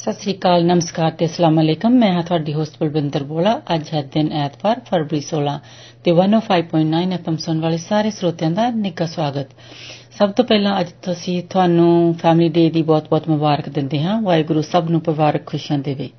ਸਤਿ ਸ੍ਰੀ ਅਕਾਲ, ਨਮਸਕਾਰ ਤੇ ਅਸਲਾਮ ਅਲੈਕਮ। ਮੈਂ ਹਾਂ ਤੁਹਾਡੀ ਹੋਸਟ ਬਲਵਿੰਦਰ ਬੋਲਾ। ਅੱਜ ਹੈ ਦਿਨ ਐਤਵਾਰ, ਫਰਵਰੀ 16 ਤੇ 105.9 ਐਫਐਮ ਸੁਣ ਵਾਲੇ ਸਾਰੇ ਸਰੋਤਿਆਂ ਦਾ ਨਿੱਘਾ ਸਵਾਗਤ। ਸਭ ਤੋਂ ਪਹਿਲਾਂ ਅੱਜ ਤੁਸੀਂ ਤੁਹਾਨੂੰ ਫੈਮਿਲੀ ਡੇ ਦੀ ਬਹੁਤ-ਬਹੁਤ ਮੁਬਾਰਕ ਦਿੰਦੇ ਹਾਂ। ਵਾਹਿਗੁਰੂ ਸਭ ਨੂੰ ਪਰਿਵਾਰਕ ਖੁਸ਼ੀਆਂ ਦੇਵੇ।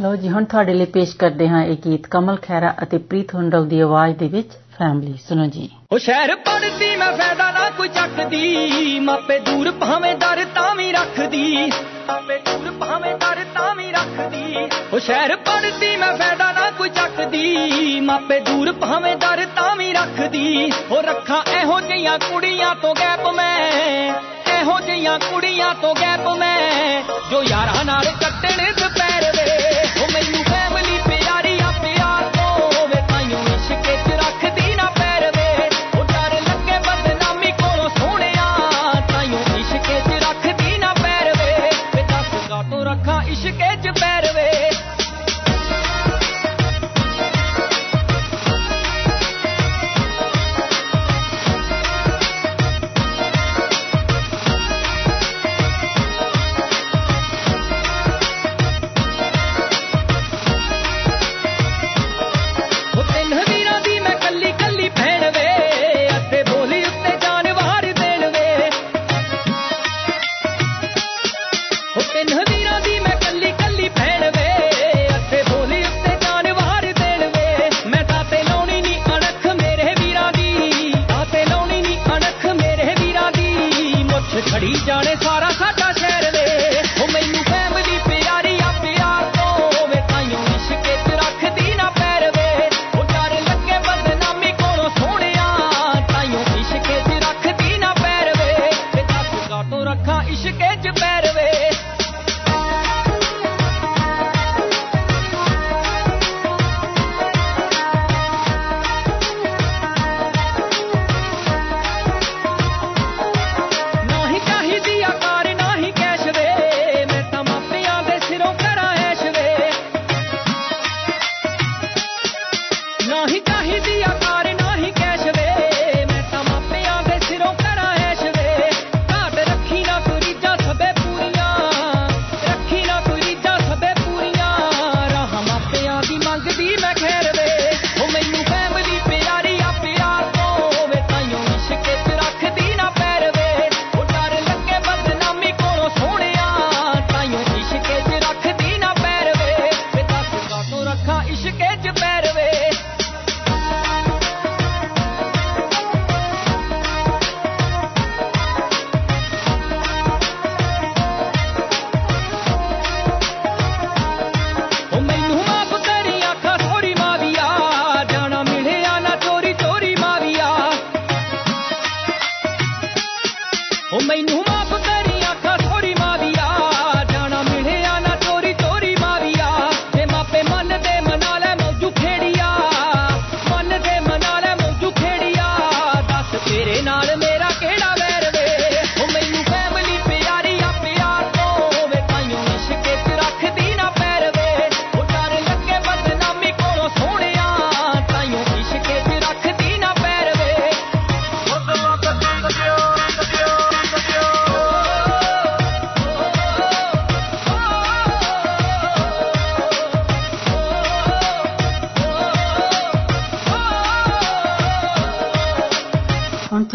ਲਓ ਜੀ, ਹੁਣ ਤੁਹਾਡੇ ਲਈ ਪੇਸ਼ ਕਰਦੇ ਹਾਂ ਇਹ ਗੀਤ। ਕਮਲ ਖੈਰਾ ਅਤੇ ਪ੍ਰੀਤ ਹੁੰਡਲ ਦੀ ਆਵਾਜ਼ ਦੇ ਵਿੱਚ ਫੈਮਿਲੀ ਸੁਣੋ ਜੀ। ਉਹ ਸ਼ਹਿਰ ਪੜਦੀ ਮੈਂ ਫਾਇਦਾ ਨਾ ਕੋਈ ਚੱਕਦੀ। ਮਾਪੇ ਦੂਰ ਭਾਵੇਂ ਦਰ ਤਾਂ ਵੀ ਰੱਖਦੀ। ਮਾਪੇ ਦੂਰ ਭਾਵੇਂ ਦਰ ਤਾਂ ਵੀ ਰੱਖਦੀ। ਉਹ ਸ਼ਹਿਰ ਪੜਦੀ ਮੈਂ ਫਾਇਦਾ ਨਾ ਕੋਈ ਚੱਕਦੀ। ਮਾਪੇ ਦੂਰ ਭਾਵੇਂ ਦਰ ਤਾਂ ਵੀ ਰੱਖਦੀ। ਉਹ ਰੱਖਾਂ ਇਹੋ ਜਿਹੀਆਂ ਕੁੜੀਆਂ ਤੋਂ ਗੈਪ ਮੈਂ। ਇਹੋ ਜਿਹੀਆਂ ਕੁੜੀਆਂ ਤੋਂ ਗੈਪ ਮੈਂ। ਜੋ ਯਾਰਾਂ ਨਾਲ ਕੱਟਣ ਦੁਪਹਿਰ ਵੇ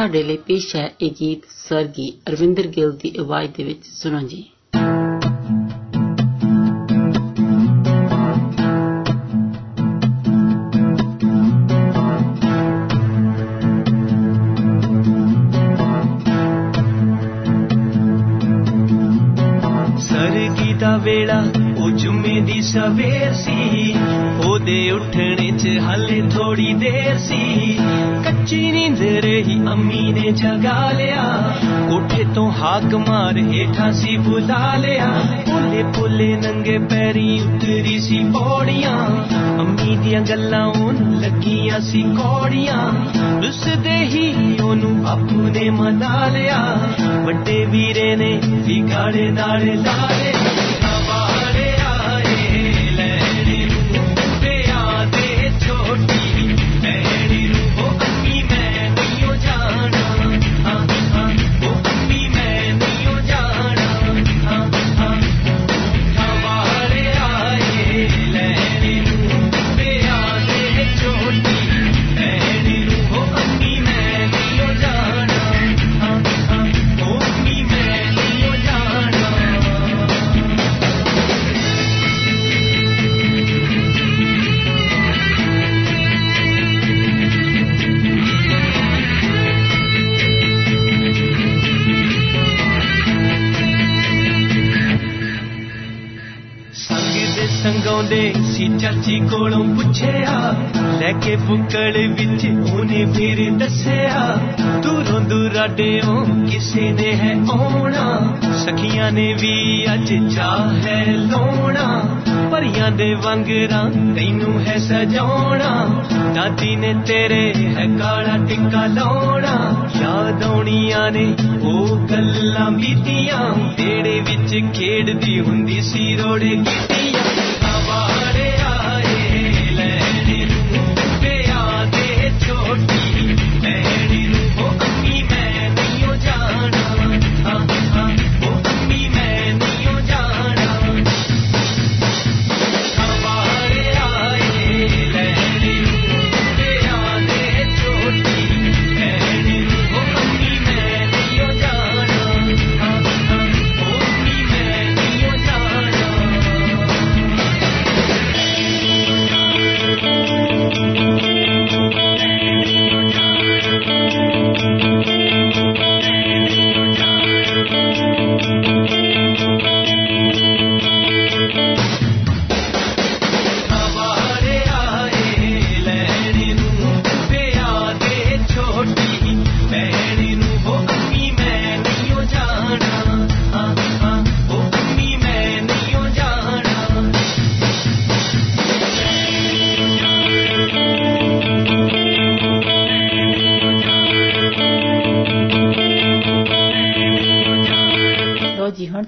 ਤੁਹਾਡੇ ਲਈ ਪੇਸ਼ ਹੈ ਇਹ ਗੀਤ ਸਰਗੀ ਅਰਵਿੰਦਰ ਗਿੱਲ ਦੀ ਆਵਾਜ਼ ਦੇ ਵਿੱਚ ਸੁਣੋ ਜੀ ਸਰਗੀ ਦਾ ਵੇਲਾ ਉਹ ਜੁਮੇ ਦੀ ਸਵੇਰ ਸੀ ਉਹਦੇ ਉੱਠਣੇ 'ਚ ਹਾਲੇ ਥੋੜੀ ਦੇਰ ਸੀ। ਕੱਚੀ ਨੀਂਦ ਰਹੀ, ਅੰਮੀ ਨੇ ਜਗਾ ਲਿਆ। ਕੋਠੇ ਤੋਂ ਹਾਕ ਮਾਰ ਹੇਠਾਂ ਸੀ ਬੁਲਾ ਲਿਆ। ਪੁੱਲੇ ਪੁੱਲੇ ਨੰਗੇ ਪੈਰੀ ਉਤਰੀ ਸੀ ਪੌੜੀਆਂ। ਅੰਮੀ ਦੀਆਂ ਗੱਲਾਂ ਉਹਨੂੰ ਲੱਗੀਆਂ ਸੀ ਕੌੜੀਆਂ। ਰੁੱਸਦੇ ਹੀ ਉਹਨੂੰ ਆਪੂ ਨੇ ਮਨਾ ਲਿਆ। ਵੱਡੇ ਵੀਰੇ ਨੇ ਵੀ ਗਾੜੇ ਨਾਲ ਲਾ ਲਿਆ پوچھیا لے کے بکڑے دسیا دوروں نے ہے سکھیا نے بھی ہے سجا دادی نے تیرے ہے کالا ٹکا داڑا چڑھیا نے وہ گلان کیڑے کھیڑتی ہوں سی روڑے کی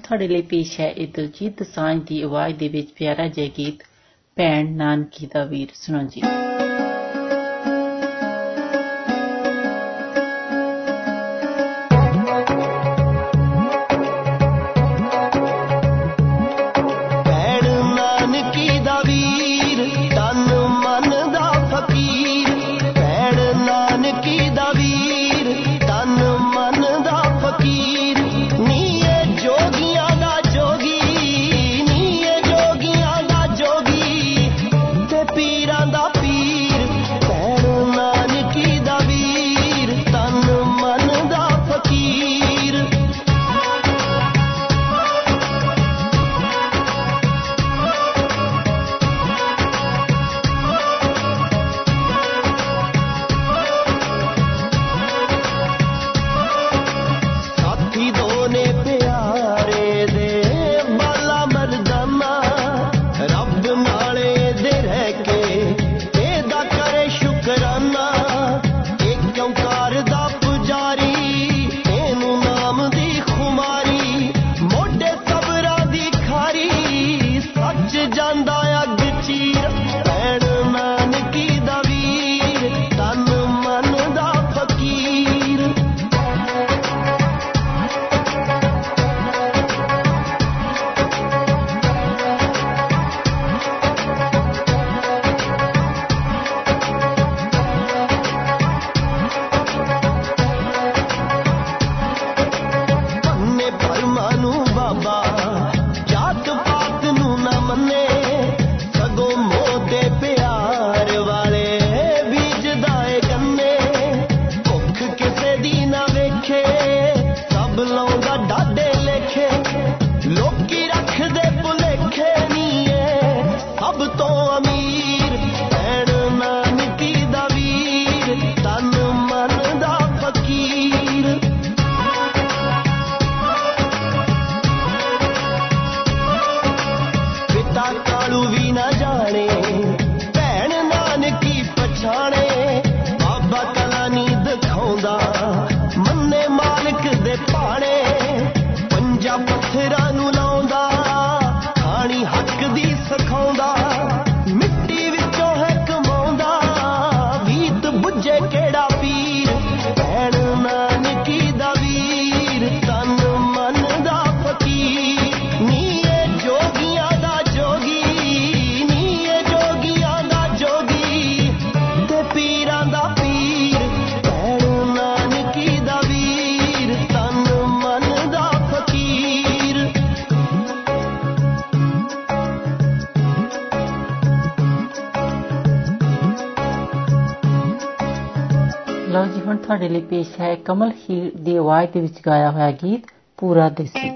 ਤੁਹਾਡੇ ਲਈ ਪੇਸ਼ ਹੈ ਇਹ ਦਿਲਜੀਤ ਦਸਾਂਝ ਦੀ ਆਵਾਜ਼ ਦੇ ਵਿੱਚ ਪਿਆਰਾ ਜਿਹਾ ਗੀਤ, ਭੈਣ ਨਾਨਕੀ ਦਾ ਵੀਰ। ਸੁਣੋ ਜੀ। ਲਈ ਪੇਸ਼ ਹੈ ਕਮਲ ਖੀਰ ਦੀ ਆਵਾਜ਼ ਦੇ ਵਿੱਚ ਗਾਇਆ ਹੋਇਆ ਗੀਤ ਪੂਰਾ ਦੇਸੀ।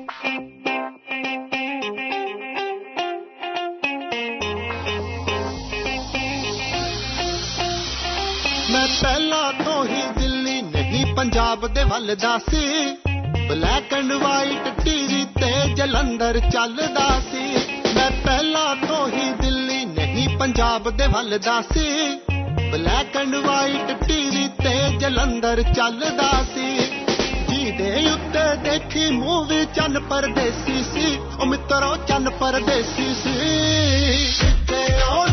ਮੈਂ ਪਹਿਲਾਂ ਤੋਂ ਹੀ ਦਿੱਲੀ ਨਹੀਂ, ਪੰਜਾਬ ਦੇ ਵੱਲ ਦਾ ਸੀ। ਬਲੈਕ ਐਂਡ ਵਾਈਟ ਟੀਵੀ ਤੇ ਜਲੰਧਰ ਚੱਲਦਾ ਸੀ। ਮੈਂ ਪਹਿਲਾਂ ਤੋਂ ਹੀ ਦਿੱਲੀ ਨਹੀਂ, ਪੰਜਾਬ ਦੇ ਵੱਲ ਦਾ ਸੀ। ਬਲੈਕ ਐਂਡ ਵਾਈਟ ਟੀਵੀ ਤੇ ਜਲੰਧਰ ਚੱਲਦਾ ਸੀ। ਜਿਹਦੇ ਉੱਤੇ ਦੇਖੀ ਮੂਵੀ ਚੰਨ ਪਰਦੇਸੀ ਸੀ। ਉਹ ਮਿੱਤਰੋ ਚੰਨ ਪਰਦੇਸੀ ਸੀ। ਤੇ ਆਉਣ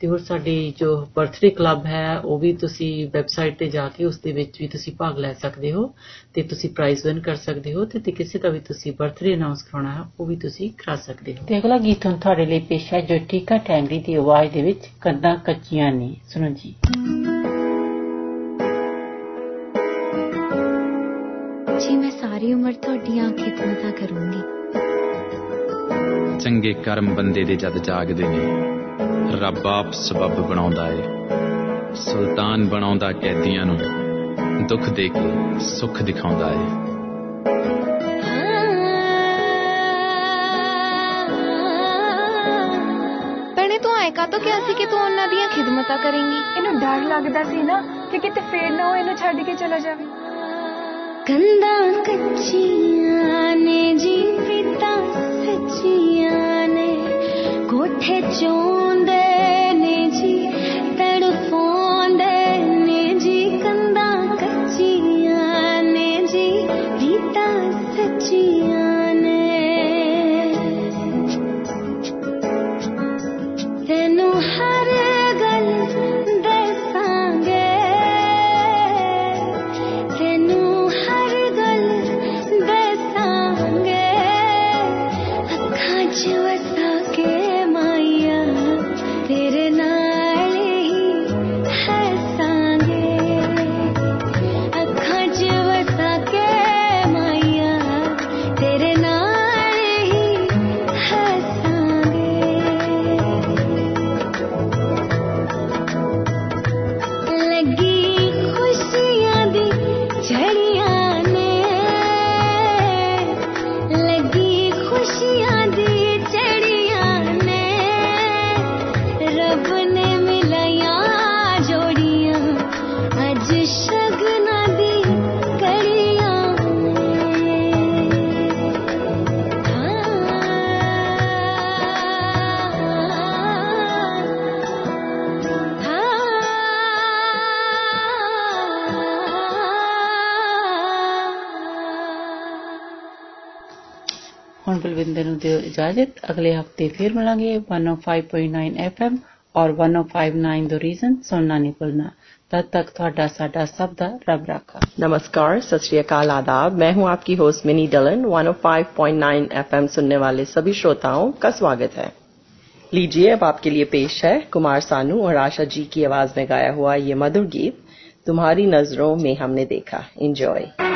ਤੇ ਹੋਰ ਸਾਡੀ ਜੋ ਬਰਥਡੇ ਕਲੱਬ ਹੈ ਉਹ ਵੀ ਤੁਸੀਂ ਵੈਬਸਾਈਟ ਤੇ ਜਾ ਕੇ ਉਸ ਦੇ ਵਿੱਚ ਵੀ ਤੁਸੀਂ ਭਾਗ ਲੈ ਸਕਦੇ ਹੋ ਤੇ ਤੁਸੀਂ ਪ੍ਰਾਈਜ਼ ਵਿਨ ਕਰ ਸਕਦੇ ਹੋ ਤੇ, ਤੇ ਕਿਸੇ ਦਾ ਵੀ ਤੁਸੀਂ ਬਰਥਡੇ ਅਨਾਉਂਸ ਕਰਾਉਣਾ ਹੈ ਉਹ ਵੀ ਤੁਸੀਂ ਕਰਾ ਸਕਦੇ ਹੋ। ਤੇ ਅਗਲਾ ਗੀਤ ਹੁਣ ਤੁਹਾਡੇ ਲਈ ਪੇਸ਼ ਹੈ ਜੋ ਟੀਕਾ ਟੈਂਗਰੀ ਦੀ ਆਵਾਜ਼ ਦੇ ਵਿੱਚ ਕੰਦਾਂ ਕੱਚੀਆਂ ਨੇ। ਸੁਣੋ ਜੀ। ਜੀ ਮੈਂ ਸਾਰੀ ਉਮਰ ਤੁਹਾਡੀਆਂ ਖਿਦਮਤਾਂ ਕਰੂੰਗੀ। ਚੰਗੇ ਕਰਮ ਬੰਦੇ ਦੇ ਜਦ ਜਾਗਦੇ ਨੇ। ਰੱਬ ਆਪ ਸਬਬ ਬਣਾਉਂਦਾ ਏ। ਸੁਲਤਾਨ ਬਣਾਉਂਦਾ ਕੈਦੀਆਂ ਨੂੰ ਦੁੱਖ ਦੇ ਕੇ ਸੁੱਖ ਦਿਖਾਉਂਦਾ ਏ। ਮੈਂ ਤਾਂ ਕਿਹਾ ਸੀ ਕਿ ਤੂੰ ਉਹਨਾਂ ਦੀਆਂ ਖਿਦਮਤਾਂ ਕਰੇਂਗੀ? ਇਹਨੂੰ ਡਰ ਲੱਗਦਾ ਸੀ ਨਾ ਕਿ ਕਿਤੇ ਫੇਰ ਨਾ ਉਹ ਇਹਨੂੰ ਛੱਡ ਕੇ ਚਲਾ ਜਾਵੇ। ਕੰਦਾ ਕੱਚੀਆਂ ਨੇ ਜੀ ਪਿਤਾ ਸੱਚੀਆਂ 못해 좋은데. اجازت، اگلے ہفتے پھر ملیں گے one O five point nine F M اور one of five nine the region سننا نہیں بھولنا تب تک سب دا رب رکھا۔ نمسکار آداب۔ میں ہوں آپ کی host Mini Dhillon one O five point nine F M سننے والے سبھی شروطاؤں کا سواگت ہے۔ لیجیے، اب آپ کے لیے پیش ہے کمار سانو اور آشا جی کی آواز میں گایا ہوا یہ مدر گیت۔ تمہاری نظروں میں ہم نے دیکھا۔ انجوائے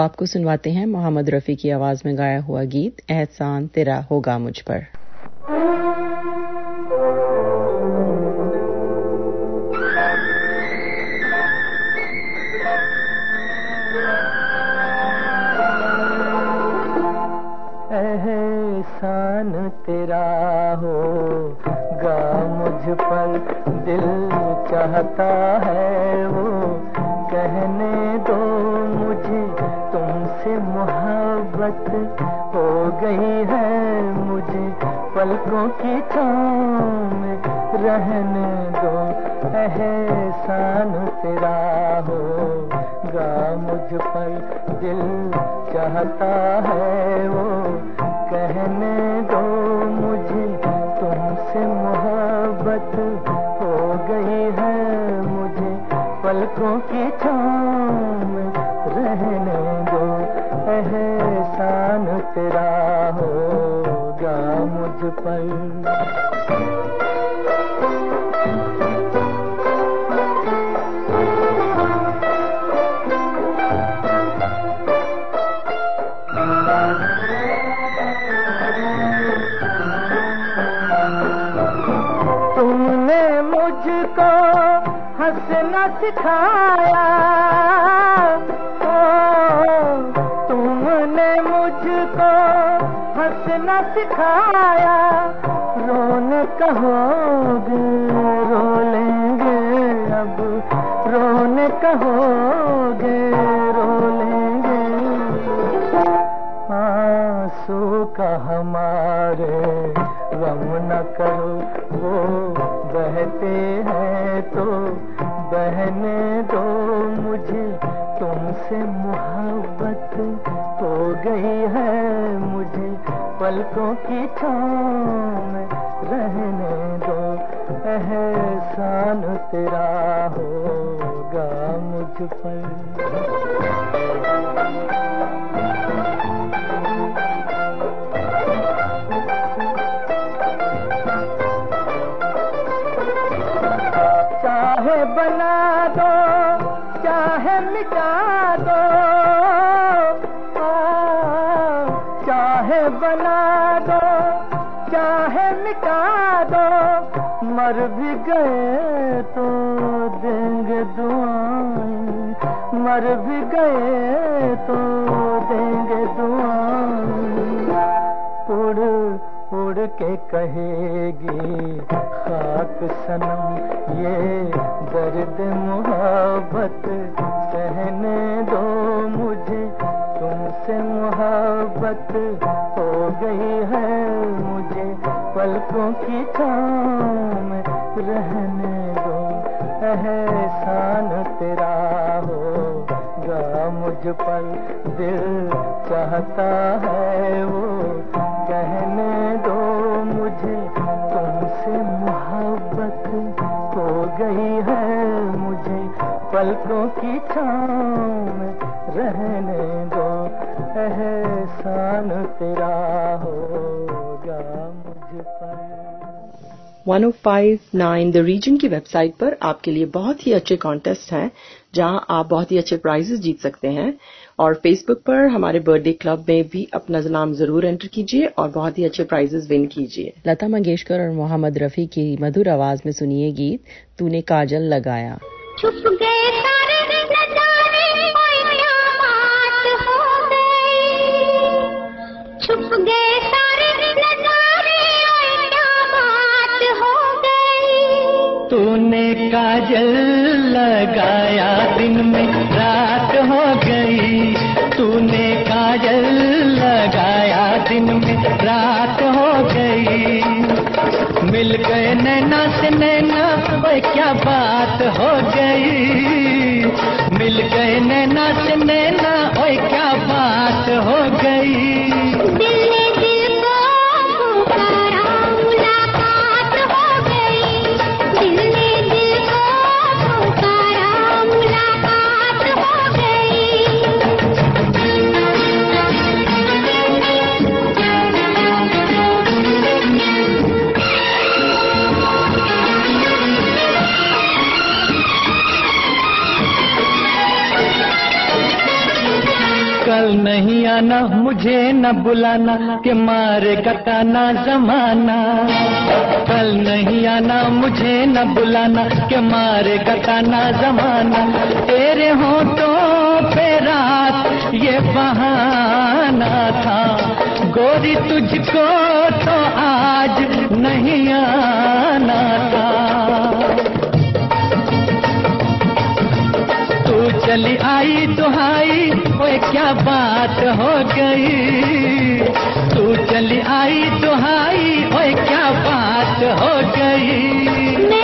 آپ کو سنواتے ہیں محمد رفیع کی آواز میں گایا ہوا گیت احسان تیرا ہوگا مجھ پر۔ سکھا پلکوں کی چھان رہنے دو۔ احسان تیرا ہوگا مجھ پر۔ مر بھی گئے تو دیں گے دعائیں۔ مر بھی گئے تو دیں گے دعائیں۔ اڑ اڑ کے کہے گی، خاک سنم یہ درد محبت، سہنے دو مجھے، تم سے محبت ہو گئی ہے مجھے۔ پلکوں کی تھام رہنے دو۔ احسان تیرا ہو گا مجھ پر دل چاہتا ہے وہ۔ کہنے دو مجھے، تم سے محبت ہو گئی ہے مجھے۔ پلکوں کی چھاؤں رہنے دو۔ احسان تیرا ہو one O five nine the region کی ویب سائٹ پر آپ کے لیے بہت ہی اچھے کانٹیسٹ ہیں جہاں آپ بہت ہی اچھے پرائزز جیت سکتے ہیں۔ اور فیس بک پر ہمارے برتھ ڈے کلب میں بھی اپنا نام ضرور انٹر کیجیے اور بہت ہی اچھے پرائزز ون کیجیے۔ لتا منگیشکر اور محمد رفیع کی مدھر آواز میں سنیے گیت تو نے کاجل لگایا۔ چھپ گئے سارے چھپ گئے نے کاجل لگایا دن میں رات ہو گئی۔ تو نے کاجل لگایا دن میں رات ہو گئی۔ مل گئے نینا سے نینا کیا بات ہو گئی۔ مل گئے نینا سے نینا کیا بات ہو گئی۔ مجھے نہ بلانا کہ مارے کتانا زمانہ۔ کل نہیں آنا، مجھے نہ بلانا کہ مارے کتانا زمانہ۔ تیرے ہوں تو رات، یہ بہانا تھا۔ گوری تجھ کو تو آج نہیں آنا تھا۔ چلی آئی دہائی اوے کیا بات ہو گئی؟ تو چلی آئی دہائی اوے کیا بات ہو گئی؟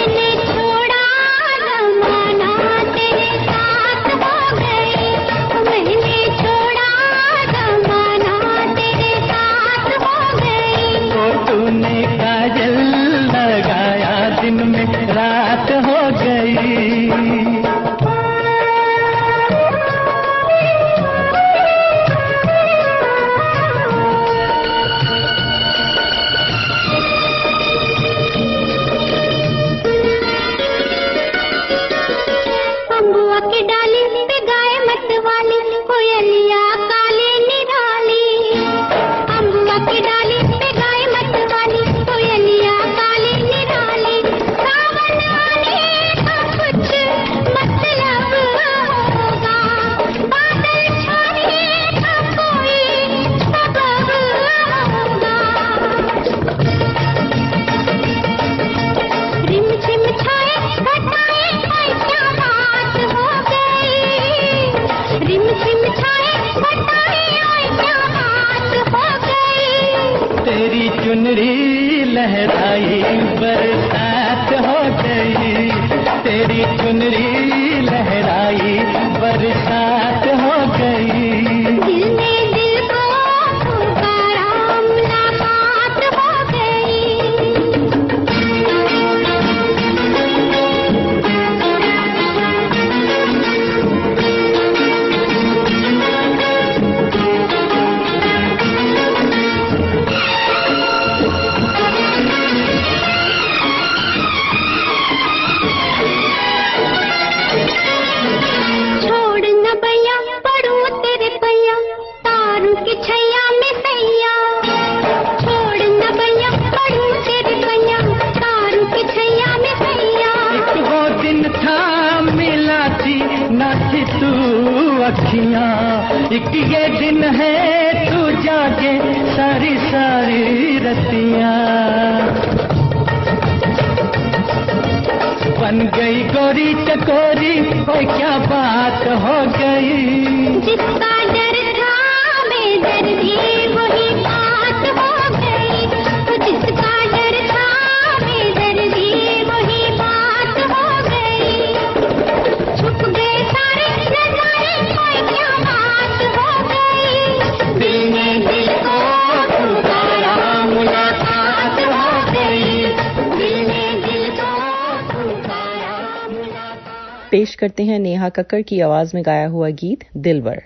پیش کرتے ہیں نیہا ککر کی آواز میں گایا ہوا گیت دلبر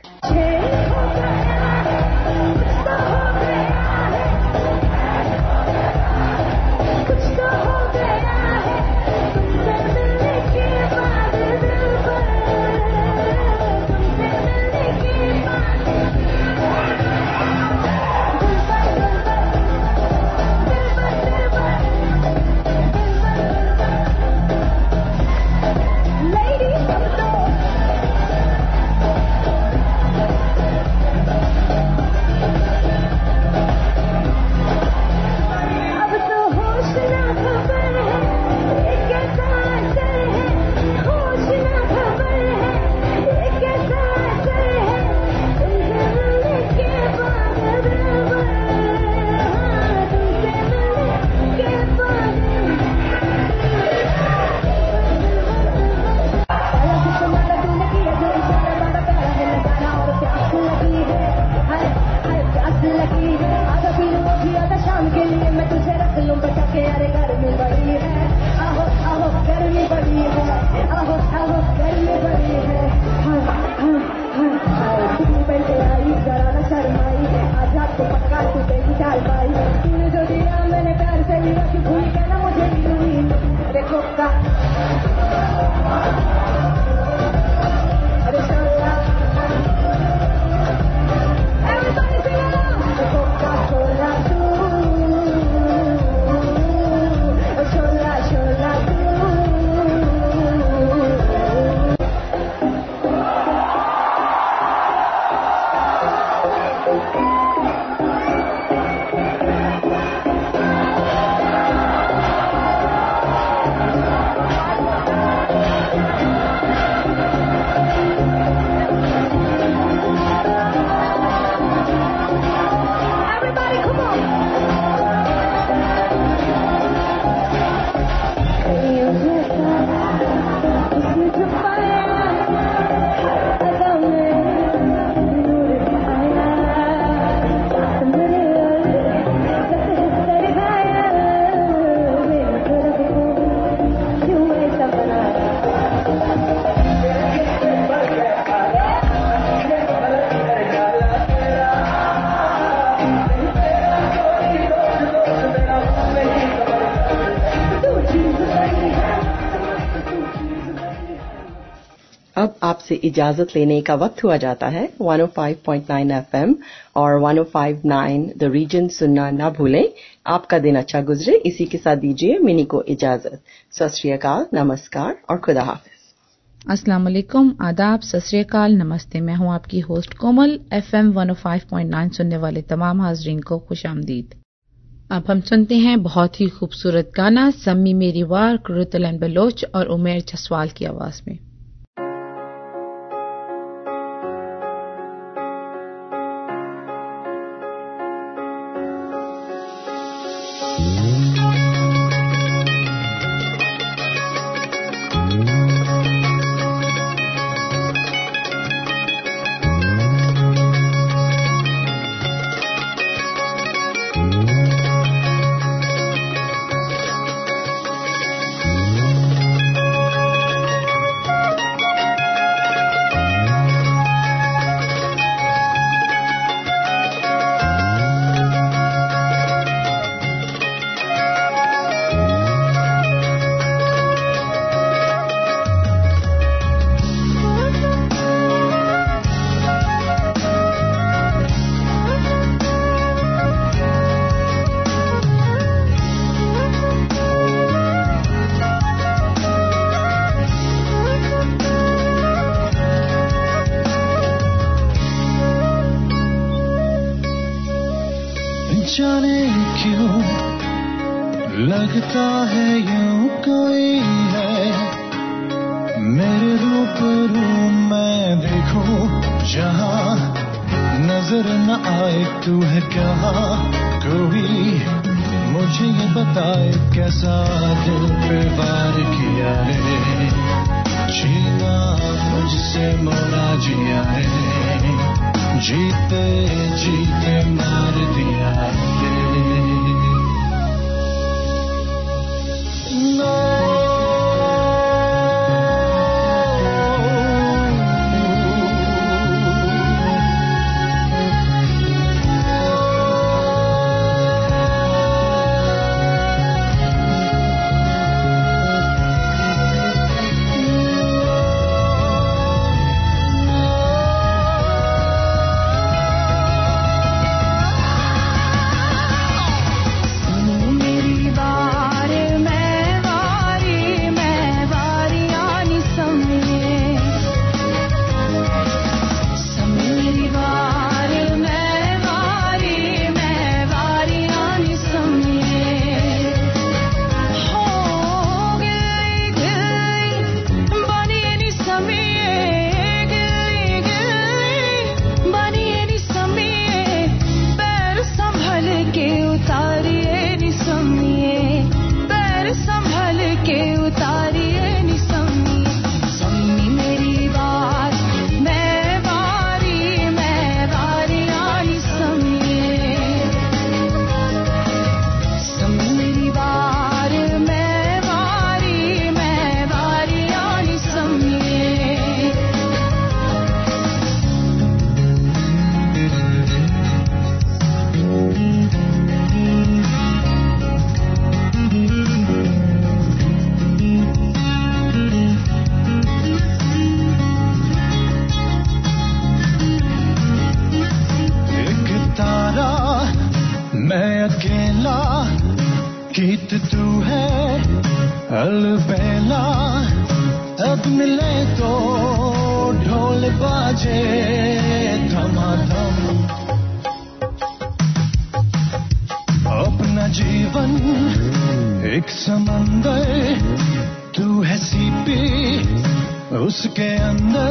اجازت لینے کا وقت ہوا جاتا ہے۔ 105.9 ایف ایم اور 105.9 دا ریجن سننا نہ بھولیں۔ آپ کا دن اچھا گزرے۔ اسی کے ساتھ دیجیے منی کو اجازت۔ سسری اکال۔ نمسکار اور خدا حافظ۔ السلام علیکم۔ آداب۔ سسری شری اکال۔ نمستے۔ میں ہوں آپ کی ہوسٹ کومل۔ ایف ایم 105.9 سننے والے تمام حاضرین کو خوش آمدید۔ اب ہم سنتے ہیں بہت ہی خوبصورت گانا۔ سمی میری وار کرتلین بلوچ اور امیر جسوال کی آواز میں۔ تھما تھم اپنا جیون ایک سمندر تو ہے سی پی اس کے اندر۔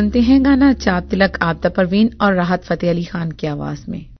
سنتے ہیں گانا چاند تلک آبدہ پروین اور راحت فتح علی خان کی آواز میں۔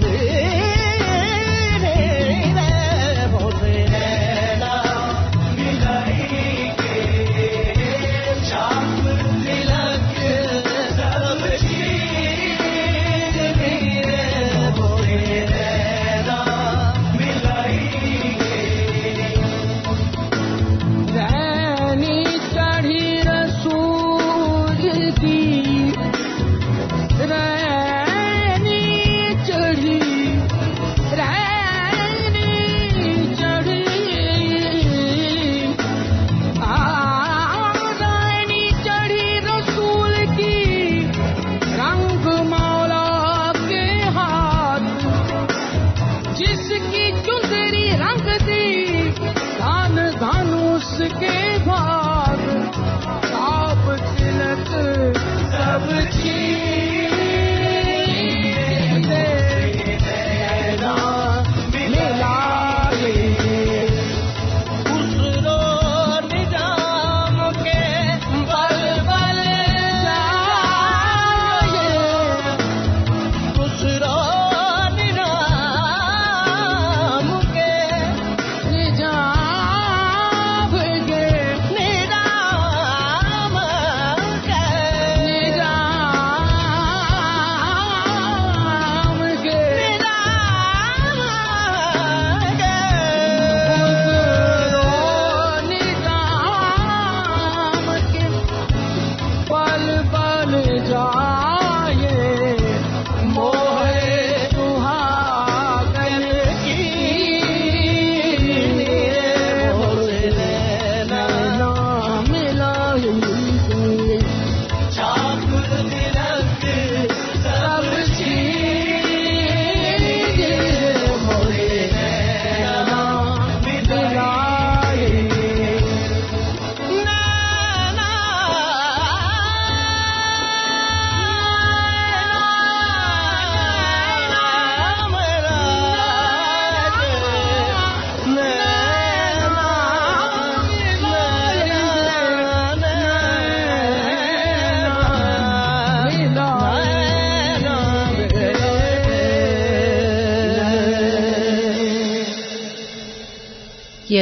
Yeah.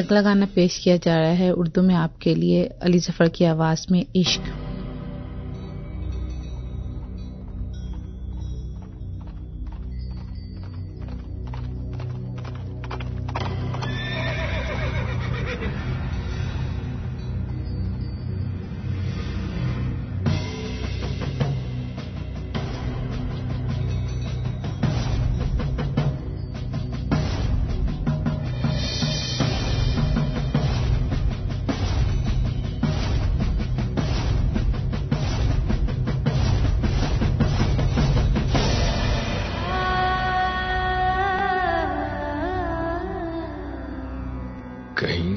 اگلا گانا پیش کیا جا رہا ہے اردو میں آپ کے لیے علی ظفر کی آواز میں عشق۔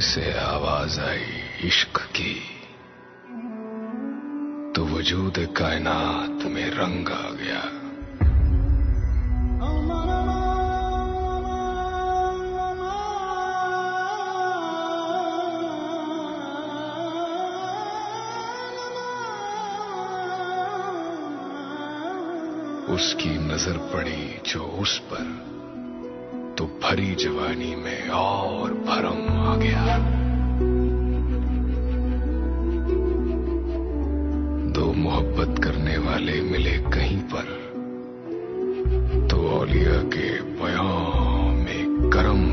سے آواز آئی عشق کی۔ تو وجود کائنات میں رنگ آ گیا۔ اس کی نظر پڑی جو اس پر۔ تو بھری جوانی میں اور بھرم آ گیا۔ دو محبت کرنے والے ملے کہیں پر، تو اولیاء کے بیان میں کرم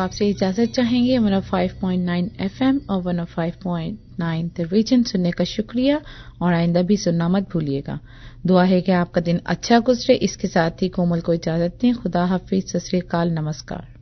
آپ سے اجازت چاہیں گے، ہمارا 5.9 ایف ایم اور 105.9 ریجن سننے کا شکریہ اور آئندہ بھی سننا مت بھولیے گا۔ دعا ہے کہ آپ کا دن اچھا گزرے۔ اس کے ساتھ ہی کومل کو اجازت دیں۔ خدا حافظ، سسری کال نمسکار۔